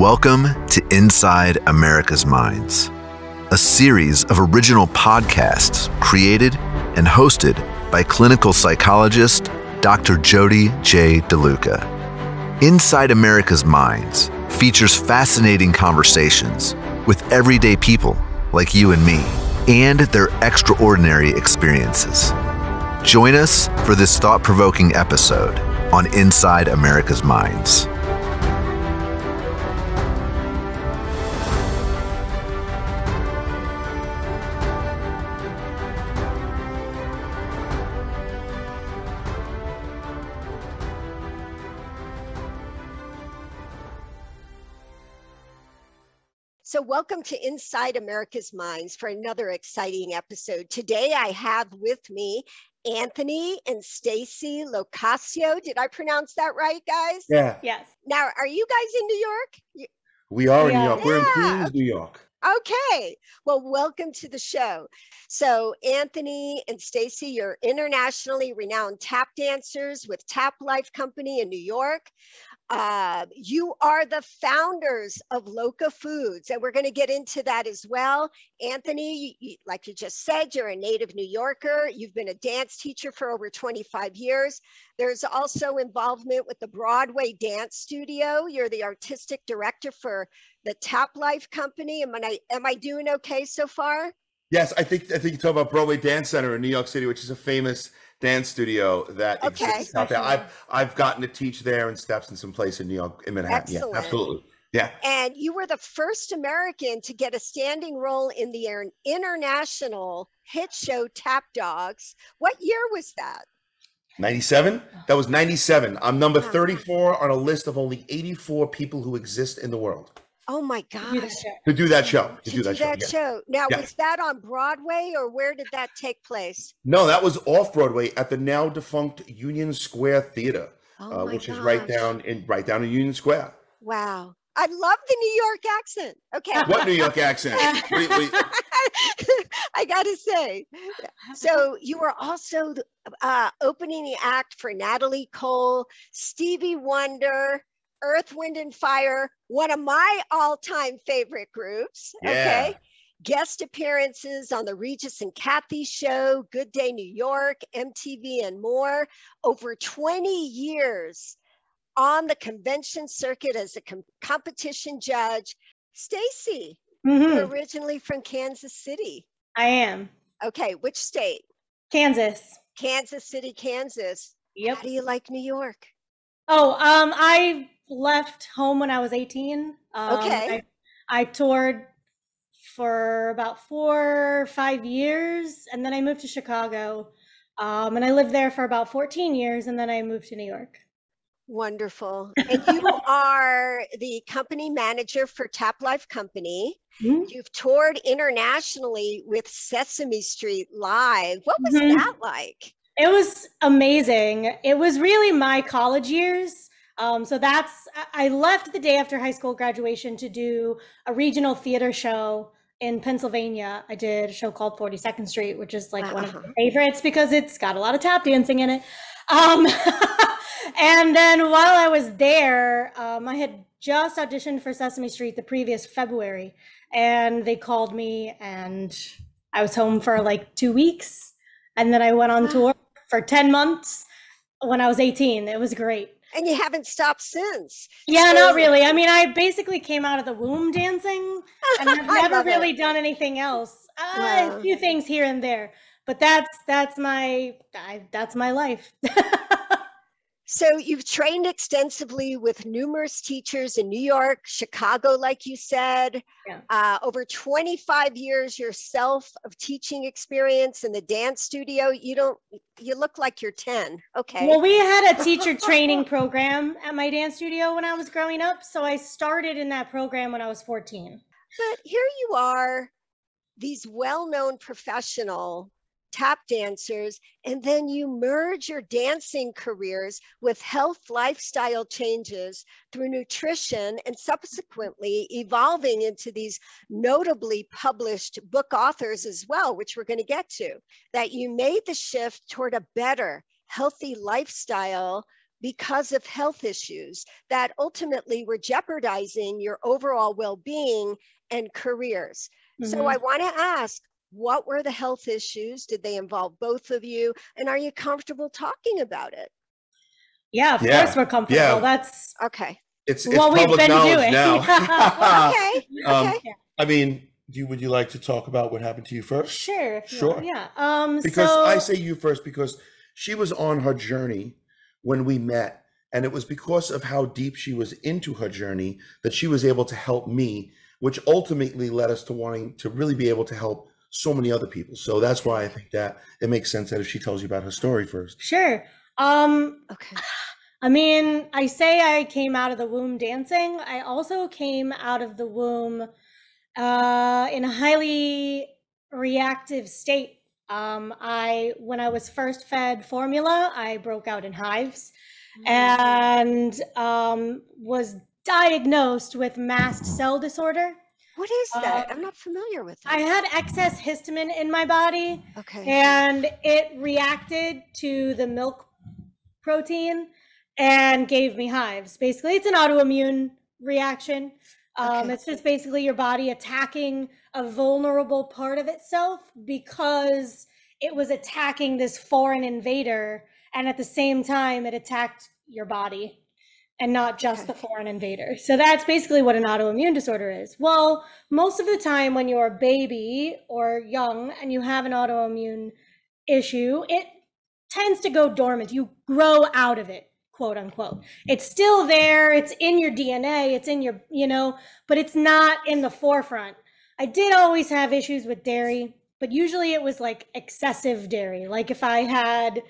Welcome to Inside America's Minds, a series of original podcasts created and hosted by clinical psychologist Dr. Jody J. DeLuca. Inside America's Minds features fascinating conversations with everyday people like you and me and their extraordinary experiences. Join us for this thought provoking episode on Inside America's Minds. Welcome to Inside America's Minds for another exciting episode. Today, I have with me Anthony and Staci Lo Cascio. Did I pronounce that right, guys? Yeah. Yes. Now, are you guys in New York? We are in New Yeah. York. We're in Queens, New York. Okay. Well, welcome to the show. So, Anthony and Staci, you're internationally renowned tap dancers with Tap Life Company in New York. Uh, you are the founders of Loca Foods, and we're going to get into that as well. Anthony, you, like you just said, you're a native New Yorker. You've been a dance teacher for over 25 years. There's also involvement with the Broadway Dance Studio. You're the artistic director for the Tap Life Company. Am I am I doing okay so far? Yes, I think I think you talk about Broadway Dance Center in New York City, which is a famous dance studio that Okay. exists out there. I've I've gotten to teach there and steps in some place in New York in Manhattan. Excellent. Yeah, absolutely. Yeah. And you were the first American to get a standing role in the international hit show Tap Dogs. What year was that? 97? That was 97. I'm number uh-huh. 34 on a list of only 84 people who exist in the world Oh my gosh. to do that show. To, To do that show. yeah. show. Now, Yeah. was that on Broadway or where did that take place? No, that was off Broadway at the now defunct Union Square Theater, Oh uh, my which is right down in right down in Union Square. Wow. I love the New York accent. Okay. What New York accent? We- we- I gotta say. So you were also uh, opening the act for Natalie Cole, Stevie Wonder, Earth, Wind, and Fire, one of my all-time favorite groups. Okay. Guest appearances on the Regis and Kathie Show, Good Day New York, MTV, and more. Over 20 years on the convention circuit as a com- competition judge. Staci, Mhm. originally from Kansas City. I am. Okay, which state? Kansas. Kansas City, Kansas. Yep. How do you like New York? Oh, um, I left home when I was 18. Um, Okay. I, I toured for about four, five years, and then I moved to Chicago. Um, and I lived there for about 14 years, and then I moved to New York. Wonderful. And you are the company manager for Tap Life Company. Mhm. You've toured internationally with Sesame Street Live. What was Mhm. that like? It was amazing. It was really my college years. Um, so that's, I left the day after high school graduation to do a regional theater show in Pennsylvania. I did a show called 42nd Street, which is like one of Uh-huh. my favorites because it's got a lot of tap dancing in it. Um, and then while I was there, um, I had just auditioned for Sesame Street the previous February, and they called me, and I was home for like two weeks. And then I went on tour for 10 months when I was 18. It was great. And you haven't stopped since. Yeah, So- not really. I mean, I basically came out of the womb dancing and I've never love it. really done anything else. Uh, Wow. A few things here and there, but that's that's my I, that's my life. So you've trained extensively with numerous teachers in New York, Chicago, like you said. Yeah. Uh, over 25 years yourself of teaching experience in the dance studio. You don't. You look like you're 10. Okay. Well, we had a teacher training program at my dance studio when I was growing up, so I started in that program when I was 14. But here you are, these well-known professional tap dancers, and then you merge your dancing careers with health lifestyle changes through nutrition and subsequently evolving into these notably published book authors as well, which we're going to get to, that you made the shift toward a better, healthy lifestyle because of health issues that ultimately were jeopardizing your overall well-being and careers. Mm-hmm. So I want to ask, what were the health issues? Did they involve both of you? And are you comfortable talking about it? Yeah, of yeah. course we're comfortable. Yeah. That's okay. It's, it's what we've been doing. now. okay. Um, okay. I mean, do you, would you like to talk about what happened to you first? Sure. Sure. Yeah. Um, because so... I say you first because she was on her journey when we met, and it was because of how deep she was into her journey that she was able to help me, which ultimately led us to wanting to really be able to help so many other people. So that's why I think that it makes sense that if she tells you about her story first. Sure. Um, okay. I mean, I say I came out of the womb dancing. I also came out of the womb uh, in a highly reactive state. Um, I when I was first fed formula, I broke out in hives, mm-hmm. and um, was diagnosed with mast cell disorder. What is that? Uh, I'm not familiar with that. I had excess histamine in my body. Okay. And it reacted to the milk protein and gave me hives. Basically, it's an autoimmune reaction. Um, okay. It's just basically your body attacking a vulnerable part of itself because it was attacking this foreign invader, and at the same time, it attacked your body and not just okay. the foreign invader. So that's basically what an autoimmune disorder is. Well, most of the time when you're a baby or young and you have an autoimmune issue, it tends to go dormant. You grow out of it quote unquote. It's still there, it's in your DNA, it's in your, you know, but it's not in the forefront. I did always have issues with dairy, but usually it was like excessive dairy. Like if I had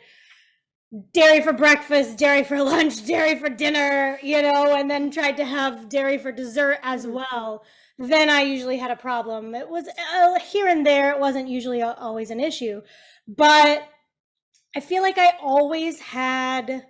dairy for breakfast, dairy for lunch, dairy for dinner, you know, and then tried to have dairy for dessert as mm-hmm. well, then I usually had a problem. It was uh, here and there, it wasn't usually always an issue. But I feel like I always had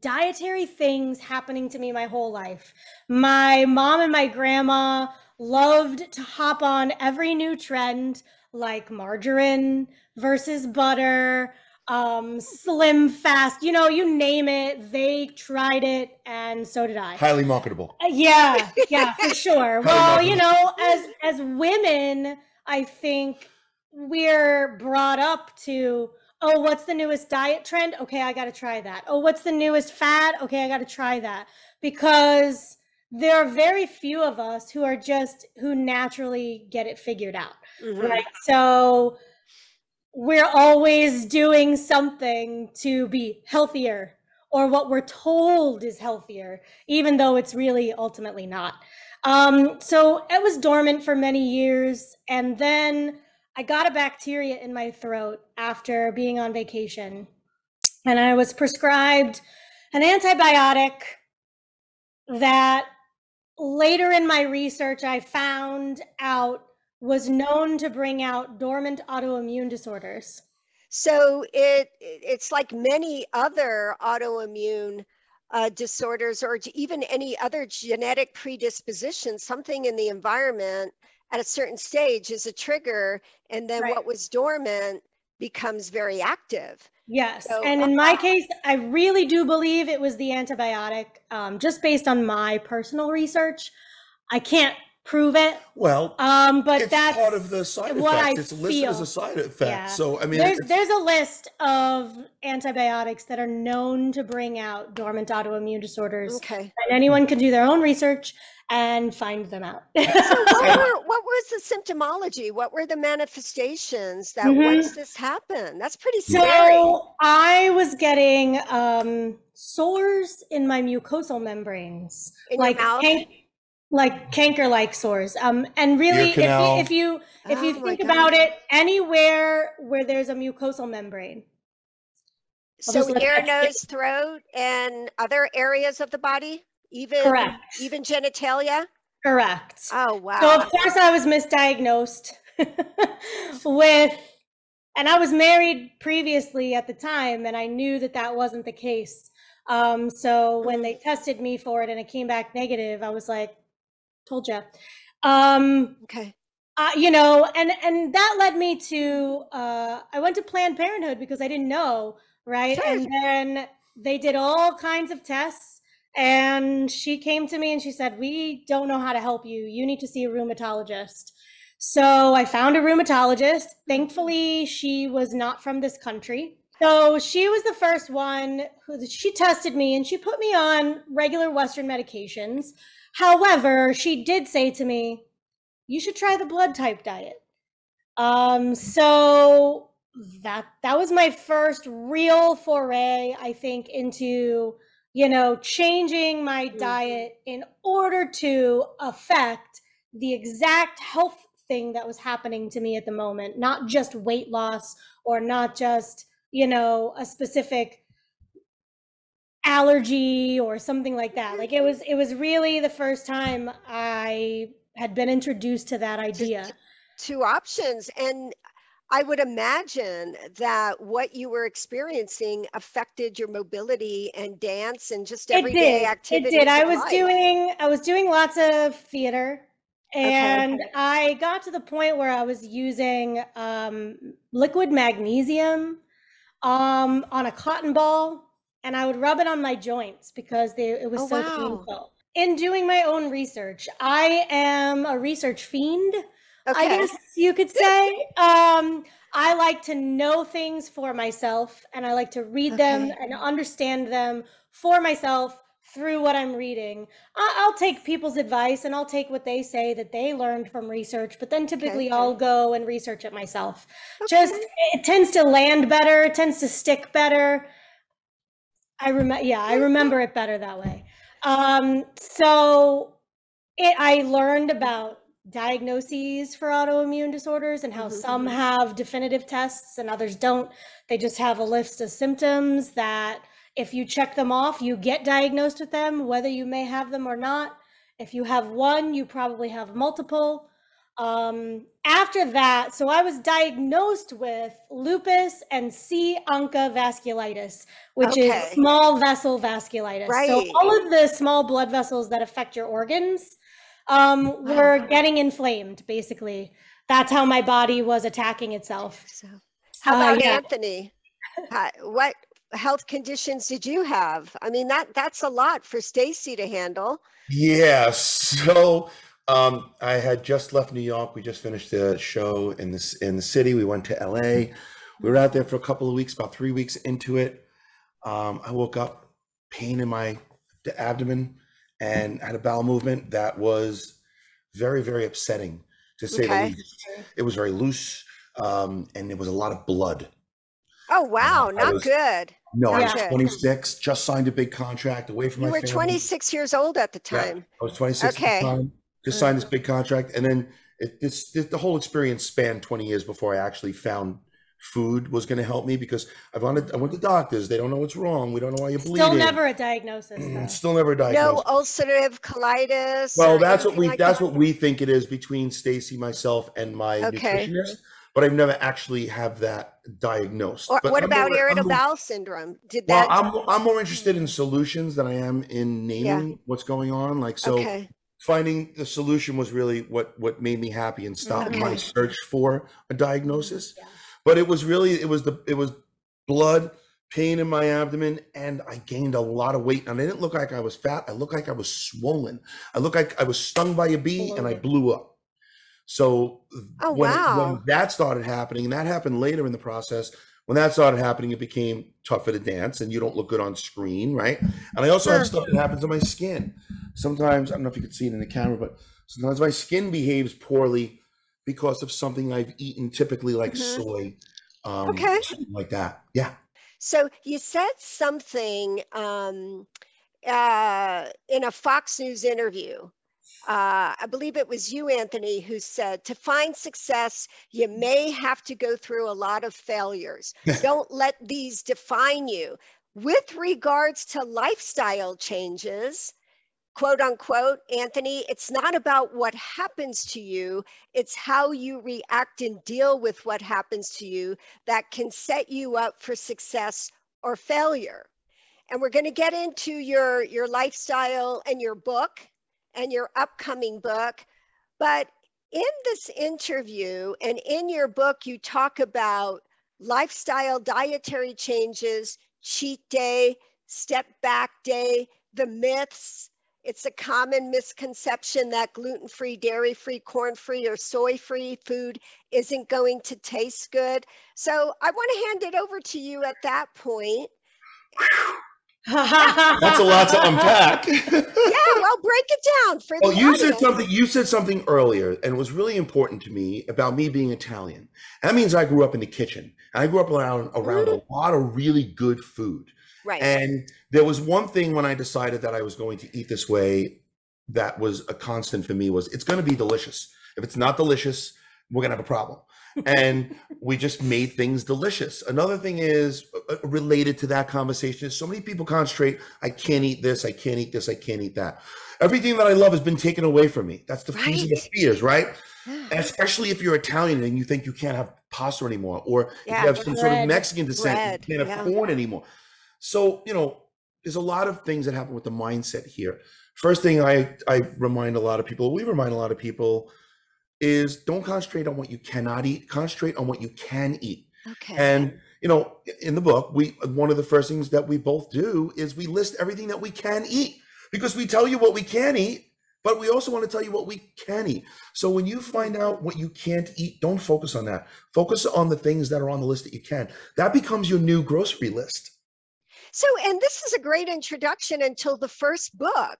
dietary things happening to me my whole life. My mom and my grandma loved to hop on every new trend like margarine versus butter, um, slim fast, you know, you name it, they tried it and so did I. Highly marketable. Uh, yeah, yeah, for sure. well, you know, as as women, I think we're brought up to oh, what's the newest diet trend? Okay, I got to try that. Oh, what's the newest fad? Okay, I got to try that. Because there are very few of us who are just who naturally get it figured out. Mm-hmm. Right? So we're always doing something to be healthier or what we're told is healthier, even though it's really ultimately not. Um, so it was dormant for many years. And then I got a bacteria in my throat after being on vacation, and I was prescribed an antibiotic that later in my research I found out was known to bring out dormant autoimmune disorders. So it it's like many other autoimmune uh, disorders or even any other genetic predisposition, something in the environment at a certain stage is a trigger and then right. what was dormant becomes very active yes so, and in my case i really do believe it was the antibiotic um, just based on my personal research i can't prove it. Well, um, but that's part of the side what effect. I it's listed feel. as a side effect. Yeah. So I mean, there's there's a list of antibiotics that are known to bring out dormant autoimmune disorders. Okay, and anyone can do their own research and find them out. so what, were, what was the symptomology? What were the manifestations that mm-hmm. once this happened? That's pretty scary. So I was getting um, sores in my mucosal membranes, in like like canker like sores. Um and really if you if you if oh you think about it anywhere where there's a mucosal membrane. So ear nose throat and other areas of the body? Even correct. even genitalia? Correct. Oh wow so of course i was misdiagnosed with and i was married previously at the time and i knew that that wasn't the case. Um so when mm. they tested me for it and it came back negative i was like told you. Um, okay. Uh, you know, and and that led me to uh, I went to Planned Parenthood because I didn't know, right? Sure. And then they did all kinds of tests. And she came to me and she said, We don't know how to help you. You need to see a rheumatologist. So I found a rheumatologist. Thankfully, she was not from this country. So she was the first one who she tested me and she put me on regular Western medications. However, she did say to me, you should try the blood type diet. Um, so that that was my first real foray, I think, into you know changing my mm-hmm. diet in order to affect the exact health thing that was happening to me at the moment, not just weight loss or not just you know a specific allergy or something like that like it was it was really the first time i had been introduced to that idea two options and i would imagine that what you were experiencing affected your mobility and dance and just everyday activity it did i was life. doing i was doing lots of theater and okay. i got to the point where i was using um, liquid magnesium um, on a cotton ball and I would rub it on my joints because they, it was oh, so wow. painful. In doing my own research, I am a research fiend. Okay. I guess you could say. um, I like to know things for myself and I like to read okay. them and understand them for myself through what I'm reading. I'll take people's advice and I'll take what they say that they learned from research, but then typically okay. I'll go and research it myself. Okay. Just it tends to land better, it tends to stick better. I remember yeah, I remember it better that way. Um so it I learned about diagnoses for autoimmune disorders and how mm-hmm. some mm-hmm. have definitive tests and others don't. They just have a list of symptoms that if you check them off, you get diagnosed with them, whether you may have them or not. If you have one, you probably have multiple. Um, after that, so I was diagnosed with lupus and C. ANCA vasculitis, which okay. is small vessel vasculitis. Right. So all of the small blood vessels that affect your organs um, were getting inflamed, basically. That's how my body was attacking itself. So, how about uh, yeah. Anthony? what health conditions did you have? I mean, that that's a lot for Stacy to handle. Yeah. So um, I had just left New York. We just finished the show in this in the city. We went to LA. We were out there for a couple of weeks, about three weeks into it. Um, I woke up, pain in my the abdomen, and had a bowel movement that was very, very upsetting to say okay. the least. It was very loose, um, and there was a lot of blood. Oh wow, not was, good. No, I was 26, just signed a big contract away from you my were 26 years old at the time. Yeah, I was 26 okay. at the time. Just signed this big contract. And then it, this, the whole experience spanned 20 years before I actually found food was going to help me because I wanted I went to doctors. They don't know what's wrong. We don't know why you're bleeding. Still never a diagnosis. Mm, still never a diagnosis. No ulcerative colitis. Well, that's what we like that's that? what we think it is between Staci, myself, and my okay. nutritionist but I've never actually have that diagnosed. Or, but what I'm about more, irritable bowel syndrome? Did that? Well, I'm I'm more interested in hmm. solutions than I am in naming yeah. what's going on. Like so, okay. finding the solution was really what what made me happy and stopped mm-hmm. okay. my search for a diagnosis. Yeah. But it was really it was the it was blood pain in my abdomen and I gained a lot of weight and I didn't look like I was fat. I looked like I was swollen. I looked like I was stung by a bee and I blew up. So oh, when, wow. when that started happening, and that happened later in the process, when that started happening, it became tougher to dance and you don't look good on screen, right? And I also sure. have stuff that happens to my skin. Sometimes, I don't know if you can see it in the camera, but sometimes my skin behaves poorly because of something I've eaten, typically like mm-hmm. soy, um, okay. like that. Yeah. So you said something um, uh, in a Fox News interview uh, I believe it was you, Anthony, who said to find success, you may have to go through a lot of failures. Don't let these define you. With regards to lifestyle changes, quote unquote, Anthony, it's not about what happens to you, it's how you react and deal with what happens to you that can set you up for success or failure. And we're going to get into your, your lifestyle and your book and your upcoming book. But in this interview and in your book, you talk about lifestyle dietary changes, cheat day, Step Back Day, the myths. It's a common misconception that gluten free, dairy free, corn free, or soy free food isn't going to taste good. So I want to hand it over to you at that point. That's a lot to unpack. yeah, well, break it down for well, the oh, you audience. said something. You said something earlier, and it was really important to me about me being Italian. That means I grew up in the kitchen. I grew up around around a mm-hmm. lot of really good food. Right. And there was one thing when I decided that I was going to eat this way that was a constant for me was it's going to be delicious. If it's not delicious, we're going to have a problem. And we just made things delicious. Another thing is uh, uh, related to that conversation is so many people concentrate, I can't eat this, I can't eat this, I can't eat that. Everything that I love has been taken away from me. That's the of the Right. fears, right? Yeah. Especially if you're Italian and you think you can't have pasta anymore, or if Yeah. you have some sort of Mexican descent, Bread, you can't have yeah. corn anymore. So, you know, there's a lot of things that happen with the mindset here. First thing I, I remind a lot of people, we remind a lot of people, is don't concentrate on what you cannot eat, concentrate on what you can eat. Okay. And you know, in the book, we one of the first things that we both do is we list everything that we can eat because we tell you what we can eat, but we also want to tell you what we can eat. So when you find out what you can't eat, don't focus on that. Focus on the things that are on the list that you can. That becomes your new grocery list. So, and this is a great introduction until the first book,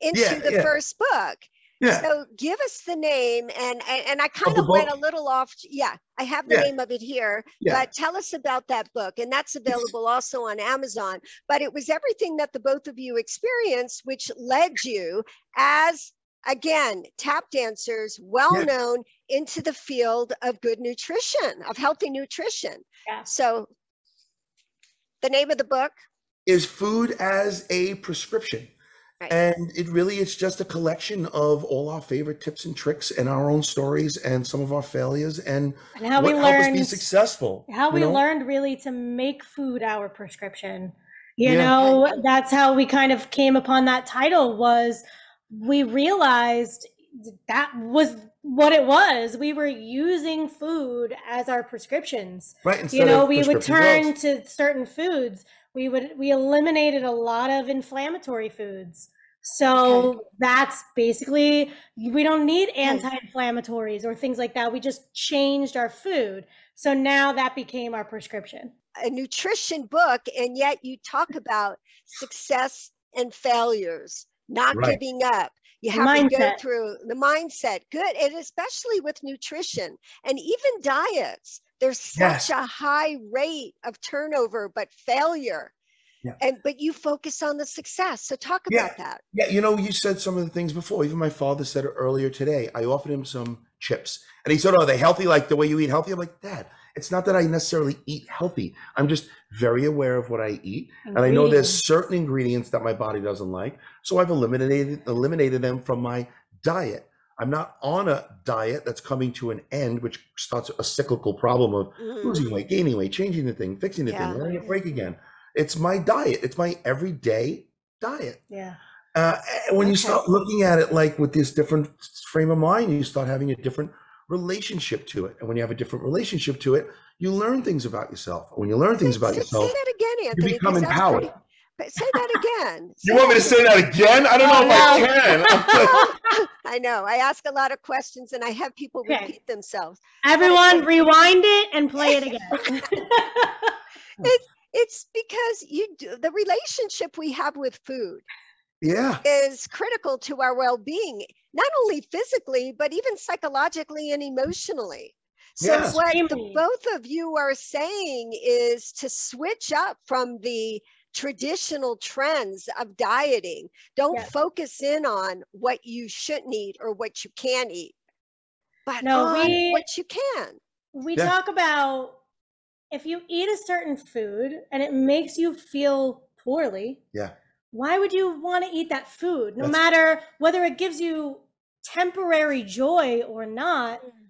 into Yeah, the yeah. first book. Yeah. So, give us the name, and and, and I kind the of went a little off. Yeah, I have the Yeah. name of it here, Yeah. but tell us about that book, and that's available also on Amazon. But it was everything that the both of you experienced, which led you as again tap dancers, well known into the field of good nutrition, of healthy nutrition. Yeah. So, the name of the book. is food as a prescription. Right. And it really is just a collection of all our favorite tips and tricks and our own stories and some of our failures and and how what we us be learned successful. how we know? learned really to make food our prescription you Yeah. know that's how we kind of came upon that title was we realized that was what it was we were using food as our prescriptions right. You know we would turn drugs. to certain foods we would we eliminated a lot of inflammatory foods. So that's basically we don't need anti-inflammatories or things like that. We just changed our food. So now that became our prescription. A nutrition book and yet you talk about success and failures not Right. giving up. You The have to go through the mindset. Good and especially with nutrition and even diets there's such Yes. a high rate of turnover but failure Yeah. and but you focus on the success so talk Yeah. about that Yeah, you know, you said some of the things before. Even my father said it earlier today. I offered him some chips, and he said, "Are they healthy? Like the way you eat healthy?" I'm like, "Dad, it's not that I necessarily eat healthy. I'm just very aware of what I eat, and I know there's certain ingredients that my body doesn't like, so I've eliminated eliminated them from my diet. I'm not on a diet that's coming to an end, which starts a cyclical problem of Mhm. losing weight, gaining weight, changing the thing, fixing the Yeah. thing, letting it break again. It's my diet. It's my everyday diet." yeah Uh, and when you start looking at it like with this different frame of mind, you start having a different relationship to it. And when you have a different relationship to it, you learn things about yourself. When you learn things about yourself, again anthony become 'cause that's empowered. pretty- but say that again you want me to say that again? I don't know Oh, if no. I can. I know. I ask a lot of questions and I have people Okay. repeat themselves. everyone rewind it and play it again It's because you do, the relationship we have with food yeah. is critical to our well-being, not only physically but even psychologically and emotionally. So Yes. what the, both of you are saying is to switch up from the traditional trends of dieting. Don't Yes. focus in on what you shouldn't eat or what you can eat, but No, on we- what you can. we Yeah. talk about if you eat a certain food and it makes you feel poorly Yeah. why would you want to eat that food no That's- matter whether it gives you temporary joy or not mm.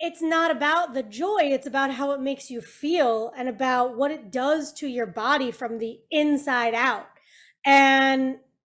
It's not about the joy it's about how it makes you feel and about what it does to your body from the inside out and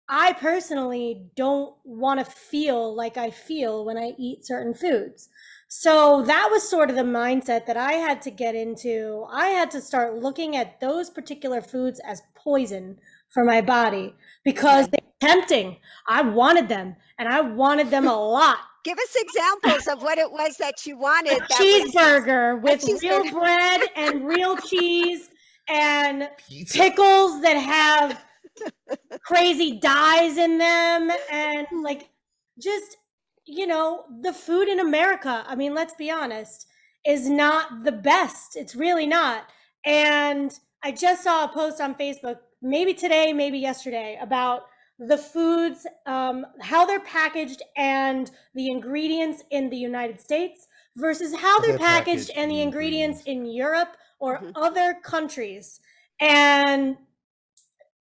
i personally don't want to feel like i feel when i eat certain foods So that was sort of the mindset that I had to get into. I had to start looking at those particular foods as poison for my body because they're tempting. I wanted them and I wanted them a lot. Give us examples of what it was that you wanted. A that was- cheeseburger with real cheeseburger. bread and real cheese and Pizza. pickles that have crazy dyes in them and like just you know the food in america i mean let's be honest is not the best it's really not and i just saw a post on facebook maybe today maybe yesterday about the foods um, how they're packaged and the ingredients in the united states versus how they're, They're packaged, packaged and the and ingredients in europe or Mhm. other countries and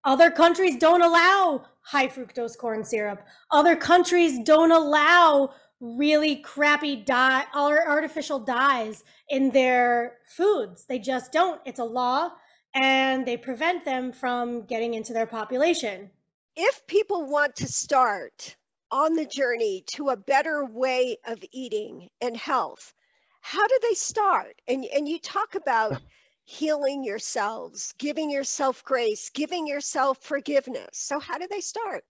other countries don't allow high fructose corn syrup. Other countries don't allow really crappy dye or artificial dyes in their foods. They just don't. It's a law and they prevent them from getting into their population. If people want to start on the journey to a better way of eating and health, how do they start? And and you talk about healing yourselves, giving yourself grace, giving yourself forgiveness. So how do they start?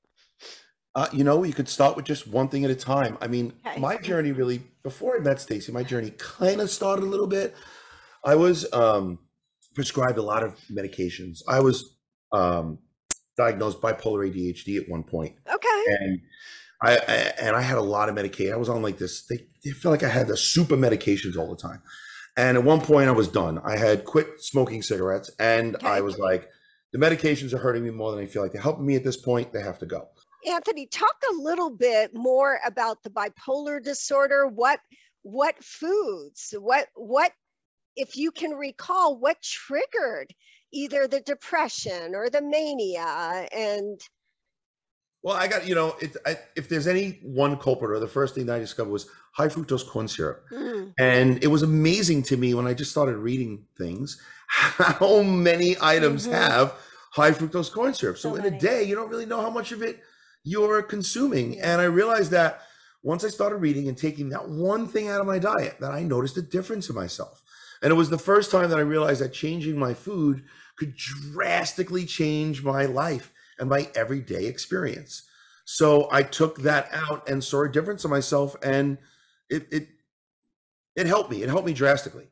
Uh, you know, you could start with just one thing at a time. I mean, Okay. my journey really, before I met Staci, my journey kind of started a little bit. I was um, prescribed a lot of medications. I was um, diagnosed bipolar ADHD at one point, Okay. and I, I and I had a lot of medication. I was on like this. They, they felt like I had the super medications all the time. And at one point, I was done. I had quit smoking cigarettes, and I was like, the medications are hurting me more than I feel like they're helping me at this point. They have to go. Anthony, talk a little bit more about the bipolar disorder. What what foods, what what if you can recall what triggered either the depression or the mania and Well, I got you know, it, I, if there's any one culprit, or the first thing that I discovered was high fructose corn syrup, Mm, and it was amazing to me when I just started reading things how many items Mhm. have high fructose corn syrup. So, So in many. a day, you don't really know how much of it you're consuming, and I realized that once I started reading and taking that one thing out of my diet, that I noticed a difference in myself, and it was the first time that I realized that changing my food could drastically change my life and my everyday experience. So I took that out and saw a difference in myself, and it it it helped me. It helped me drastically.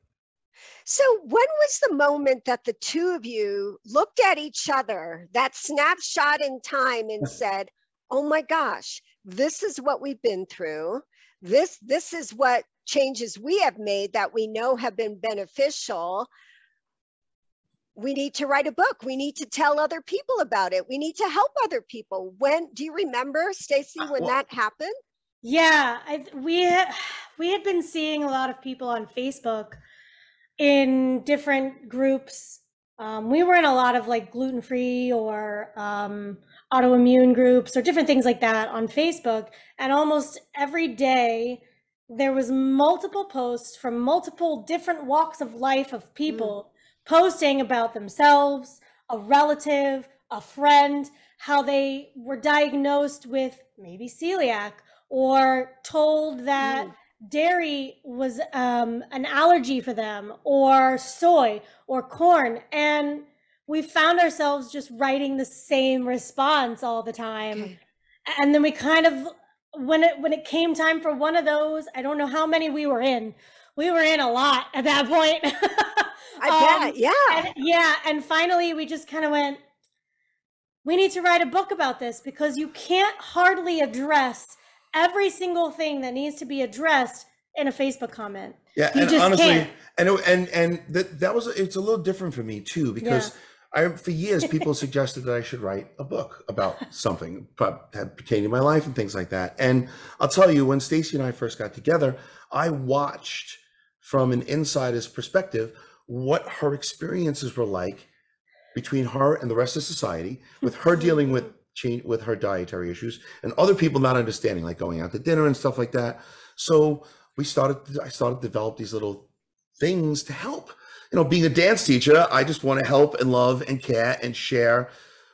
So, when was the moment that the two of you looked at each other, that snapshot in time, and said, "Oh my gosh, this is what we've been through. This this is what changes we have made that we know have been beneficial. We need to write a book. We need to tell other people about it. We need to help other people." When do you remember, Staci, when well- that happened? Yeah, I, we had, we had been seeing a lot of people on Facebook in different groups. Um, we were in a lot of like gluten free or um, autoimmune groups or different things like that on Facebook, and almost every day there was multiple posts from multiple different walks of life of people posting about themselves, a relative, a friend, how they were diagnosed with maybe celiac or told that dairy was um, an allergy for them or soy or corn. And we found ourselves just writing the same response all the time Okay. and then we kind of when it when it came time for one of those i don't know how many we were in we were in a lot at that point I Um, bet, yeah. and yeah and finally we just kind of went we need to write a book about this because you can't hardly address every single thing that needs to be addressed in a facebook comment Yeah, You and just honestly, can't. and and and that that was it's a little different for me too because I for years people suggested that I should write a book about something pertaining to my life and things like that. And I'll tell you, when Staci and I first got together, I watched from an insider's perspective what her experiences were like between her and the rest of society, with her dealing with change with her dietary issues and other people not understanding, like going out to dinner and stuff like that. So we started i started to develop these little things to help you know being a dance teacher i just want to help and love and care and share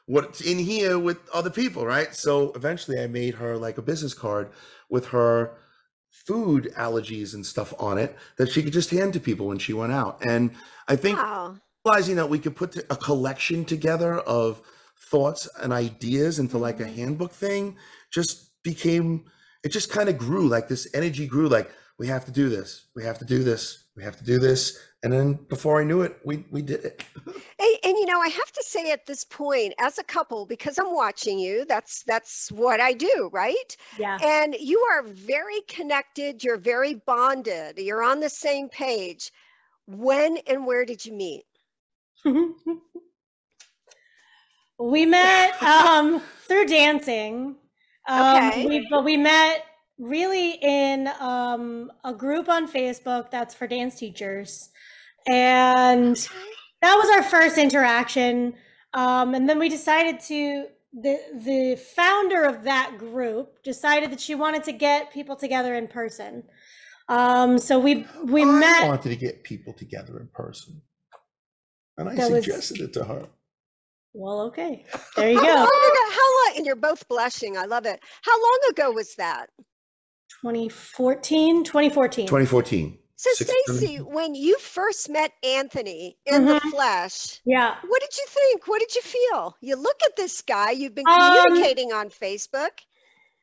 what's in here with other people right so eventually i made her like a business card with her food allergies and stuff on it that she could just hand to people when she went out. And I think Wow. realizing that we could put a collection together of thoughts and ideas into like a mm-hmm. handbook thing just became it just kind of grew like this energy grew like we have to do this we have to do this we have to do this and then before i knew it we we did it And, and you know, I have to say at this point, as a couple, because I'm watching you, that's that's what I do, right? Yeah. And you are very connected. You're very bonded. You're on the same page. When and where did you meet? we met um, through dancing. Um, Okay. we, but we met really in um, a group on Facebook that's for dance teachers. And that was our first interaction. Um, and then we decided to, the, the founder of that group decided that she wanted to get people together in person. Um, so we, we I met. wanted to get people together in person and i That was- suggested it to her Well, okay. There you How go. long ago? How long? And you're both blushing. I love it. How long ago was that? 2014, 2014. 2014 So, Six- Staci, when you first met Anthony in the Mhm. flesh, Yeah. what did you think? What did you feel? You look at this guy. You've been Um, communicating on Facebook.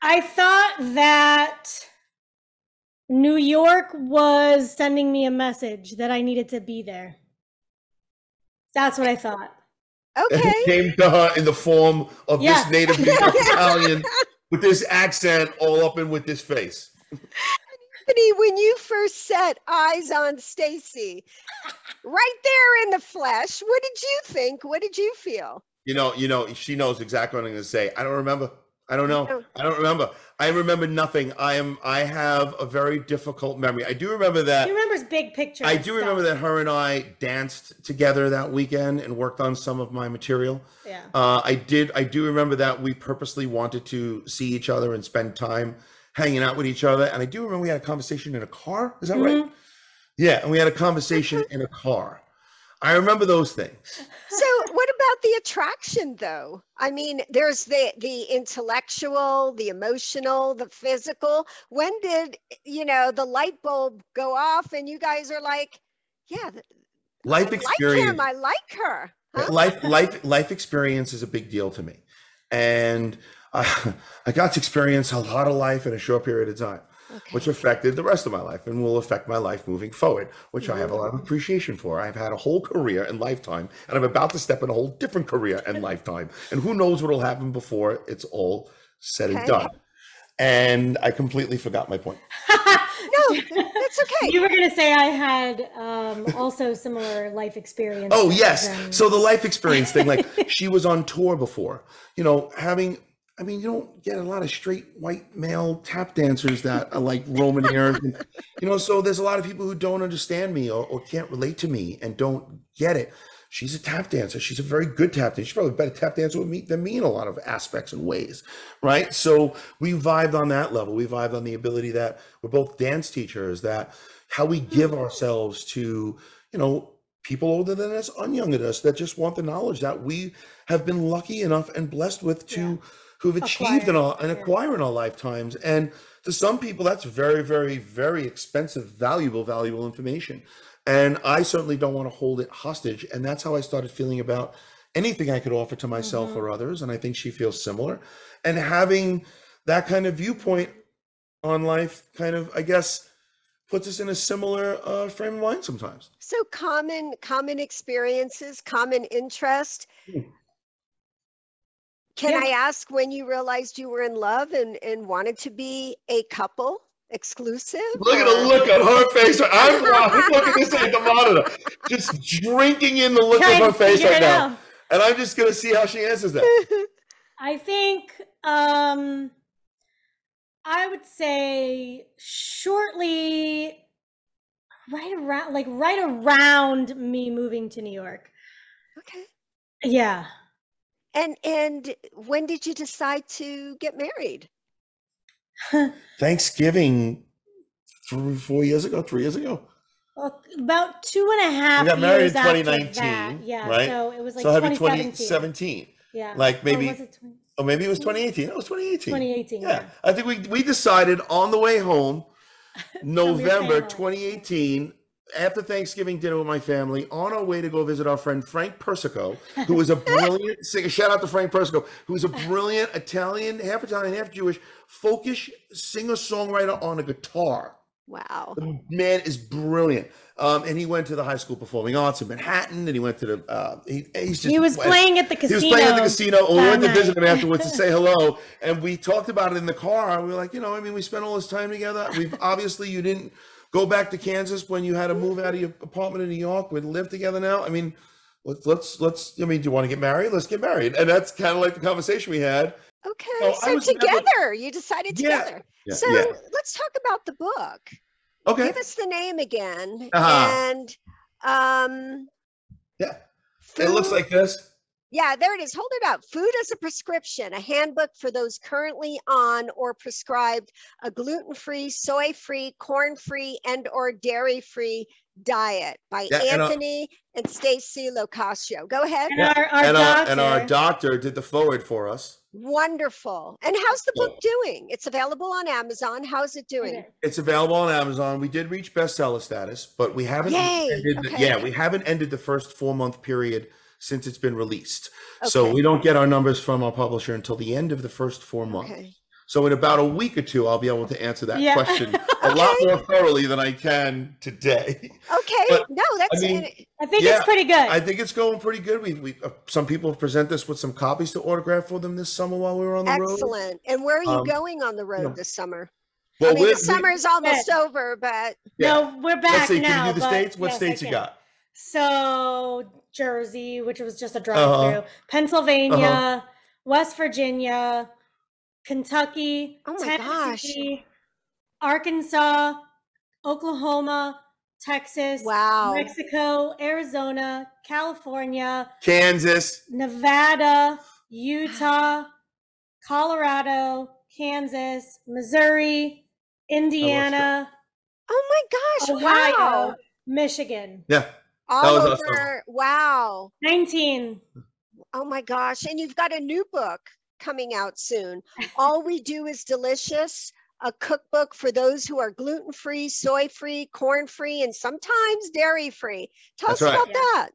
I thought that New York was sending me a message that I needed to be there. That's what I thought. and Okay. it came to her in the form of Yeah. this native New York italian with this accent all up in with this face Anthony, when you first set eyes on Staci, right there in the flesh, what did you think? What did you feel? You know, you know, she knows exactly what I'm going to say. I don't remember. I don't know. Oh. I don't remember. I remember nothing. I am. I have a very difficult memory. I do remember that. He remembers big picture. I do remember that her and I danced together that weekend and worked on some of my material. Yeah. Uh, I did. I do remember that we purposely wanted to see each other and spend time hanging out with each other. And I do remember we had a conversation in a car. Is that right? Mhm. Yeah, and we had a conversation in a car. I remember those things. So, what about the attraction though? I mean, there's the the intellectual, the emotional, the physical. When did, you know, the light bulb go off and you guys are like, yeah, Life I like experience. him, I like her. Huh? life life life experience is a big deal to me and I, uh, I got to experience a lot of life in a short period of time Okay. which affected the rest of my life and will affect my life moving forward which i have a lot of appreciation for i've had a whole career and lifetime and i'm about to step in a whole different career and lifetime and who knows what will happen before it's all said and done and i completely forgot my point No, th- that's okay. You were going to say I had um, also similar life experience. Oh yes. So the life experience thing, like she was on tour before. You know, having I mean, you don't get a lot of straight white male tap dancers that are like Roman. And, you know, so there's a lot of people who don't understand me or, or can't relate to me and don't get it. She's a tap dancer. She's a very good tap dancer. She's probably a better tap dancer me than me in a lot of aspects and ways. Right. So we vibed on that level. We vibed on the ability that we're both dance teachers, that how we give ourselves to, you know, people older than us and younger than us that just want the knowledge that we have been lucky enough and blessed with to who've achieved in our and acquire in our lifetimes. And to some people, that's very, very, very expensive, valuable, valuable information. And I certainly don't want to hold it hostage. And that's how I started feeling about anything I could offer to myself or others. And I think she feels similar. And having that kind of viewpoint on life kind of, I guess, puts us in a similar uh, frame of mind sometimes. So common common experiences, common interest. Hmm. Can Yeah. I ask when you realized you were in love and, and wanted to be a couple exclusive? Look at the look on her face. I'm, I'm looking this at the monitor, just drinking in the look Trying of her face right now. out. And I'm just going to see how she answers that. I think um I would say shortly right around like right around me moving to New York. Okay. Yeah. And and when did you decide to get married? Thanksgiving three, four years ago, three years ago. Well, about two and a half We got married years in 2019, that. Yeah. right? So it was like so it'd 2017. 2017. Yeah. like oh, maybe- was it 20- Or maybe it was 2018. It was 2018. 2018. Yeah. Yeah. I think we, we decided on the way home November 2018, after Thanksgiving dinner with my family, on our way to go visit our friend Frank Persico, who is a brilliant singer. Shout out to Frank Persico, who is a brilliant Italian, half Italian, half Jewish, folkish singer songwriter on a guitar. Wow. The man is brilliant. Um, and he went to the High School Performing Arts in Manhattan, and he went to the. Uh, he, he's just. He was playing at the He was playing at the casino. and We went to visit him afterwards to say hello, and we talked about it in the car. We were like, you know, I mean, we spent all this time together. We've obviously you didn't go back to Kansas when you had to move out of your apartment in New York. We live together now. I mean, let's let's let's. I mean, do you want to get married? Let's get married. And that's kind of like the conversation we had. Okay. No, I so was never- together, you decided together. Yeah, so yeah. let's talk about the book. Okay. Give us the name again. Uh-huh. And um Yeah. It looks like this. Yeah, there it is. Hold it up. Food as a prescription, a handbook for those currently on or prescribed a gluten-free, soy-free, corn-free, and or dairy-free diet by Yeah, uh, Anthony and Staci Lo Cascio. Go ahead. And our, our and, doctor. our, and our doctor did the forward for us. Wonderful. And how's the book doing? It's available on Amazon. How's it doing? It's available on Amazon. We did reach bestseller status, but we haven't Yay, ended the, yeah, we haven't ended the first four month period since it's been released. So we don't get our numbers from our publisher until the end of the first four months. Okay. So in about a week or two, I'll be able to answer that Yeah. question a lot more thoroughly than I can today. Okay. But, no, that's I, mean, it. I think Yeah, it's pretty good. I think it's going pretty good. We, we uh, some people present us with some copies to autograph for them this summer while we were on the road. excellent. And where are you Um, going on the road know, this summer? Well, I mean, the summer is almost over, but yeah. No, we're back let's see. now. Can you do the states? What yes, states you got? So Jersey, which was just a drive Uh-huh. through, Pennsylvania, West Virginia, Kentucky, Oh my gosh. Tennessee, Arkansas, Oklahoma, Texas, wow. Mexico, Arizona, California, Kansas. Nevada, Utah, Colorado, Kansas, Missouri, Indiana, Oh my gosh. Ohio, Wow. Michigan. Yeah. All was over. awesome. Wow. 19. Oh my gosh. And you've got a new book coming out soon. All we do is delicious. A cookbook for those who are gluten free, soy free, corn free, and sometimes dairy free. Tell That's us right. about Yeah. that.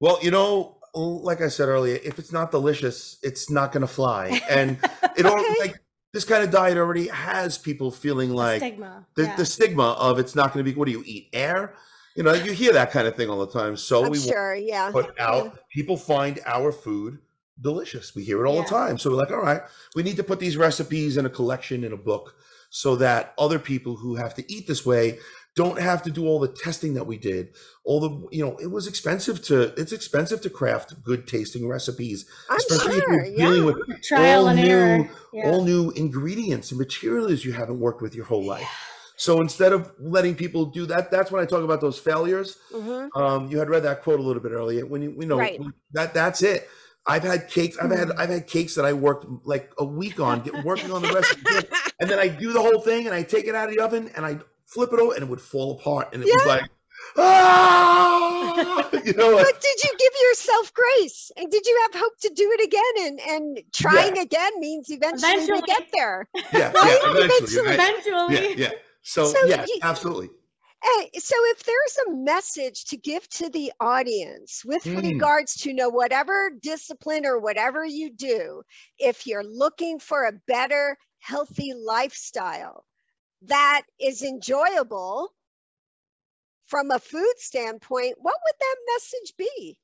Well, you know, like I said earlier, if it's not delicious, it's not going to fly. And it all Okay. like this kind of diet already has people feeling like stigma. the, yeah. the stigma of it's not going to be. What do you eat? Air? You know, you hear that kind of thing all the time. So I'm we sure. Yeah. put out. People find our food delicious. We hear it all Yeah. the time. So we're like, all right, we need to put these recipes in a collection in a book so that other people who have to eat this way don't have to do all the testing that we did all the you know it was expensive to it's expensive to craft good tasting recipes I'm especially if you're dealing Yeah. with Trial all and new error. Yeah. all new ingredients and materials you haven't worked with your whole life so instead of letting people do that that's when i talk about those failures Mhm. um, you had read that quote a little bit earlier. When you, you know, Right. that that's it. I've had cakes. I've had Mhm. I've had cakes that I worked like a week on, get, working on the recipe, and then I do the whole thing, and I take it out of the oven, and I flip it over, and it would fall apart, and it was like, ah, you know, like, but did you give yourself grace? And did you have hope to do it again? And and trying again means eventually, we Eventually. get there. yeah, yeah, Right? eventually, right? Eventually. yeah, yeah. So, So yeah, you- absolutely. Hey, so if there's a message to give to the audience with Mm. regards to know whatever discipline or whatever you do, if you're looking for a better, healthy lifestyle that is enjoyable from a food standpoint, what would that message be?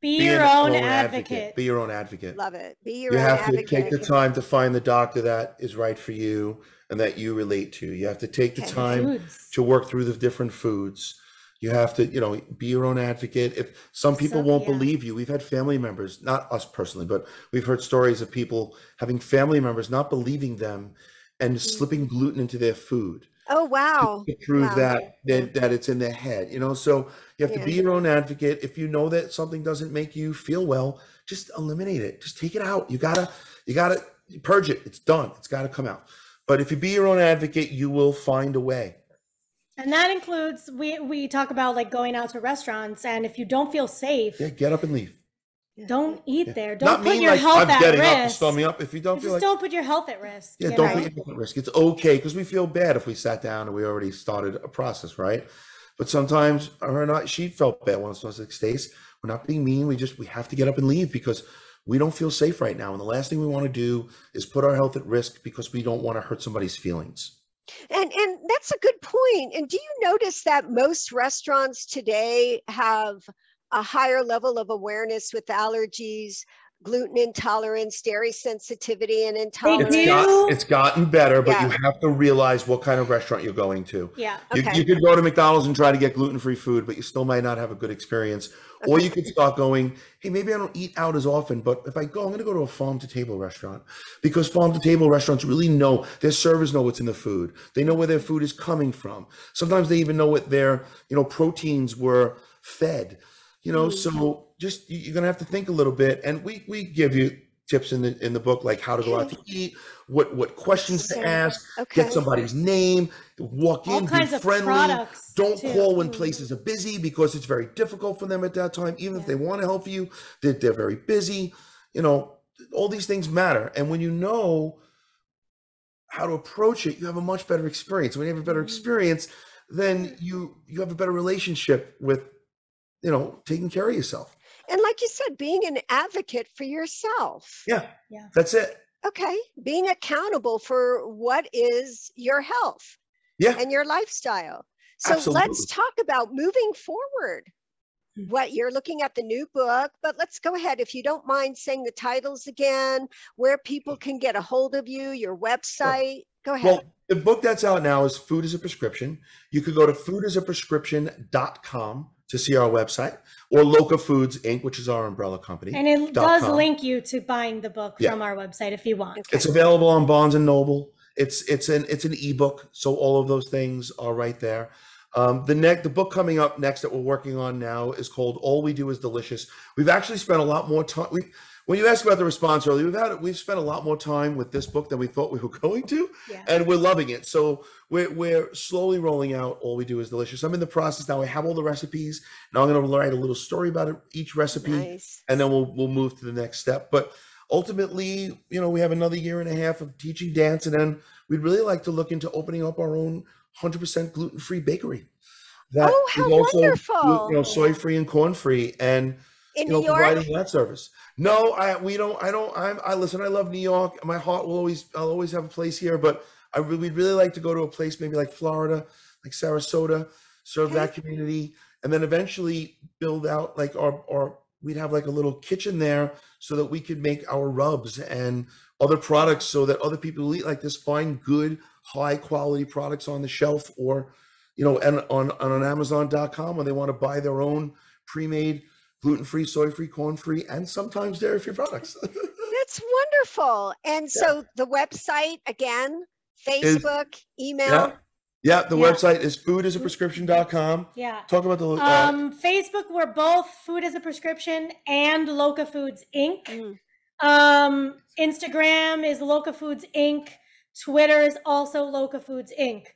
Be, Be your an own advocate. Be your own advocate. Love it. Be your you own advocate. You have to take the time to find the doctor that is right for you and that you relate to. You have to take the time Foods. to work through the different foods. You have to, you know, be your own advocate. If some people won't yeah. believe you, we've had family members, not us personally, but we've heard stories of people having family members not believing them and Mm. slipping gluten into their food Oh, wow. to prove Wow. that, that that it's in their head. You know, so you have to be your own advocate. If you know that something doesn't make you feel well, just eliminate it. Just take it out. You gotta, you gotta purge it. It's done. It's gotta come out. But if you be your own advocate, you will find a way. And that includes we we talk about like going out to restaurants and if you don't feel safe, Yeah, get up and leave. don't eat Yeah. there. Don't Not put mean your like health I'm at getting risk. up to start me up. If you don't Just feel like don't put your health at risk. Yeah, don't know? put your health at risk. It's okay because we feel bad if we sat down and we already started a process, right? But sometimes her not she felt bad once. I was like, Stace, we're not being mean. We just we have to get up and leave because we don't feel safe right now. And the last thing we want to do is put our health at risk because we don't want to hurt somebody's feelings. And and that's a good point. And do you notice that most restaurants today have a higher level of awareness with allergies, gluten intolerance, dairy sensitivity, and intolerance? It's, do. got, it's gotten better, but you have to realize what kind of restaurant you're going to. Yeah. You, Okay. you could go to McDonald's and try to get gluten free food, but you still might not have a good experience. Or you could start going, hey, maybe I don't eat out as often, but if I go, I'm going to go to a farm to table restaurant because farm to table restaurants really know their servers know what's in the food. They know where their food is coming from. Sometimes they even know what their you know proteins were fed. You know, mm-hmm. so just you- you're going to have to think a little bit, and we we give you tips in the in the book like how to go out to eat, what what questions to ask, Okay. get somebody's name, walk All in, be friendly. Don't too. call when mm-hmm. places are busy because it's very difficult for them at that time. Even if they want to help you, they're, they're very busy. You know, all these things matter. And when you know how to approach it, you have a much better experience. When you have a better mm-hmm. experience, then you you have a better relationship with, you know, taking care of yourself. And like you said, being an advocate for yourself. Yeah. Yeah. That's it. Okay. Being accountable for what is your health Yeah. and your lifestyle. So Absolutely. let's talk about moving forward. Hmm. What you're looking at the new book, but let's go ahead. If you don't mind saying the titles again, where people can get a hold of you, your website. Go ahead. Well, the book that's out now is Food as a Prescription. You could go to foodasaprescription.com to see our website or Loca Foods Inc., which is our umbrella company. And it does com. link you to buying the book Yeah. from our website if you want. Okay. It's available on Barnes and Noble. It's it's an it's an ebook, so all of those things are right there. Um, the next the book coming up next that we're working on now is called All We Do Is Delicious. We've actually spent a lot more time. We, when you asked about the response earlier, we've had we've spent a lot more time with this book than we thought we were going to, Yeah. and we're loving it. So we're we're slowly rolling out All We Do Is Delicious. I'm in the process now. I have all the recipes. Now I'm going to write a little story about it, each recipe nice. and then we'll we'll move to the next step. But ultimately, you know, we have another year and a half of teaching dance, and then we'd really like to look into opening up our own 100% gluten-free bakery. That Oh, how also, wonderful. You know, soy-free and corn-free, and In you know, New York? providing that service. No, I we don't. I don't. I'm. I listen. I love New York. My heart will always. I'll always have a place here, but I really, we'd really like to go to a place maybe like Florida, like Sarasota, serve that community, and then eventually build out like our our. We'd have like a little kitchen there so that we could make our rubs and other products so that other people who eat like this find good, high quality products on the shelf or, you know, and on, on Amazon.com when they want to buy their own pre-made gluten-free, soy-free, corn-free, and sometimes dairy-free products. That's wonderful. And so the website again, Facebook, email. yeah. Yeah. The Yeah. website is foodasaprescription.com. Yeah. Talk about the uh, Um, Facebook, we're both Food as a Prescription and Loca Foods Inc. Mm. Um, Instagram is Loca Foods Inc. Twitter is also Loca Foods Inc.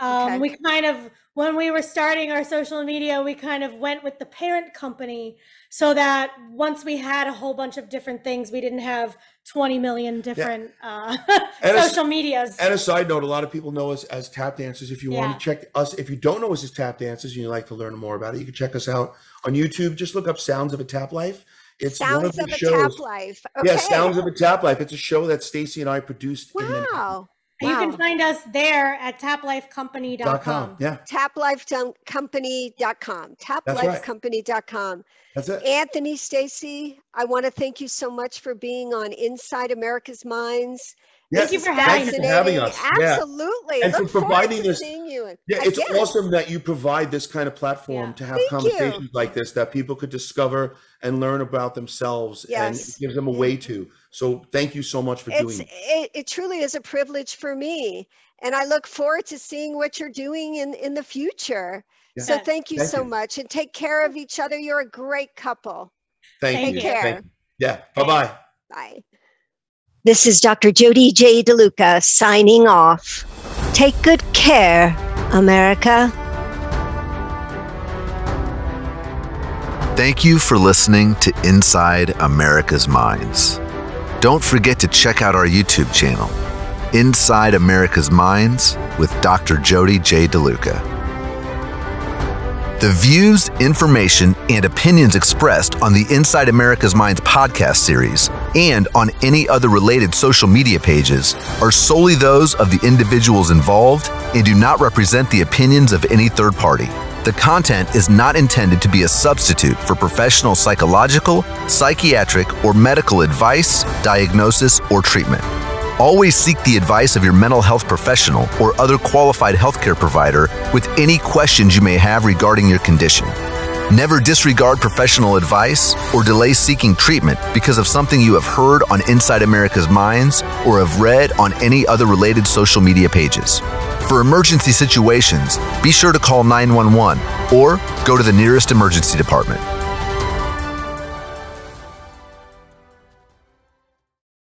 Um, Okay. We kind of, when we were starting our social media, we kind of went with the parent company so that once we had a whole bunch of different things, we didn't have 20 million different uh, And it's- social medias. And a side note, a lot of people know us as tap dancers. If you want to check us, if you don't know us as tap dancers and you'd like to learn more about it, you can check us out on YouTube. Just look up Sounds of a Tap Life. It's one Sounds of the of a shows. Tap Life. Okay. Yeah, Sounds of a Tap Life. It's a show that Staci and I produced. in Wow. You can find us there at Dot taplifecompany.com. com. Yeah, taplifecompany.com That's right. taplifecompany.com that's it. anthony stacy i want to thank you so much for being on inside america's minds Yes, you for thank you having for having us. Fascinating. Yeah. absolutely And for Look forward providing this- you Yeah, it's again. awesome that you provide this kind of platform Yeah. to have Thank you. conversations like this that people could discover and learn about themselves and Yes. it gives them a way to. So thank you so much for it's doing it. it, it truly is a privilege for me and i look forward to seeing what you're doing in in the future Yeah. so thank you Thank so you. much and take care of each other you're a great couple Thank Take you. care. Thank you. Yeah. Bye-bye. Bye. This is Dr. Jody J. DeLuca signing off. Take good care, America. Thank you for listening to Inside America's Minds. Don't forget to check out our YouTube channel, Inside America's Minds with Dr. Jody J. DeLuca. The views, information, and opinions expressed on the Inside America's Minds podcast series and on any other related social media pages are solely those of the individuals involved and do not represent the opinions of any third party. The content is not intended to be a substitute for professional psychological, psychiatric, or medical advice, diagnosis, or treatment. Always seek the advice of your mental health professional or other qualified healthcare provider with any questions you may have regarding your condition. Never disregard professional advice or delay seeking treatment because of something you have heard on Inside America's Minds or have read on any other related social media pages. For emergency situations, be sure to call 911 or go to the nearest emergency department.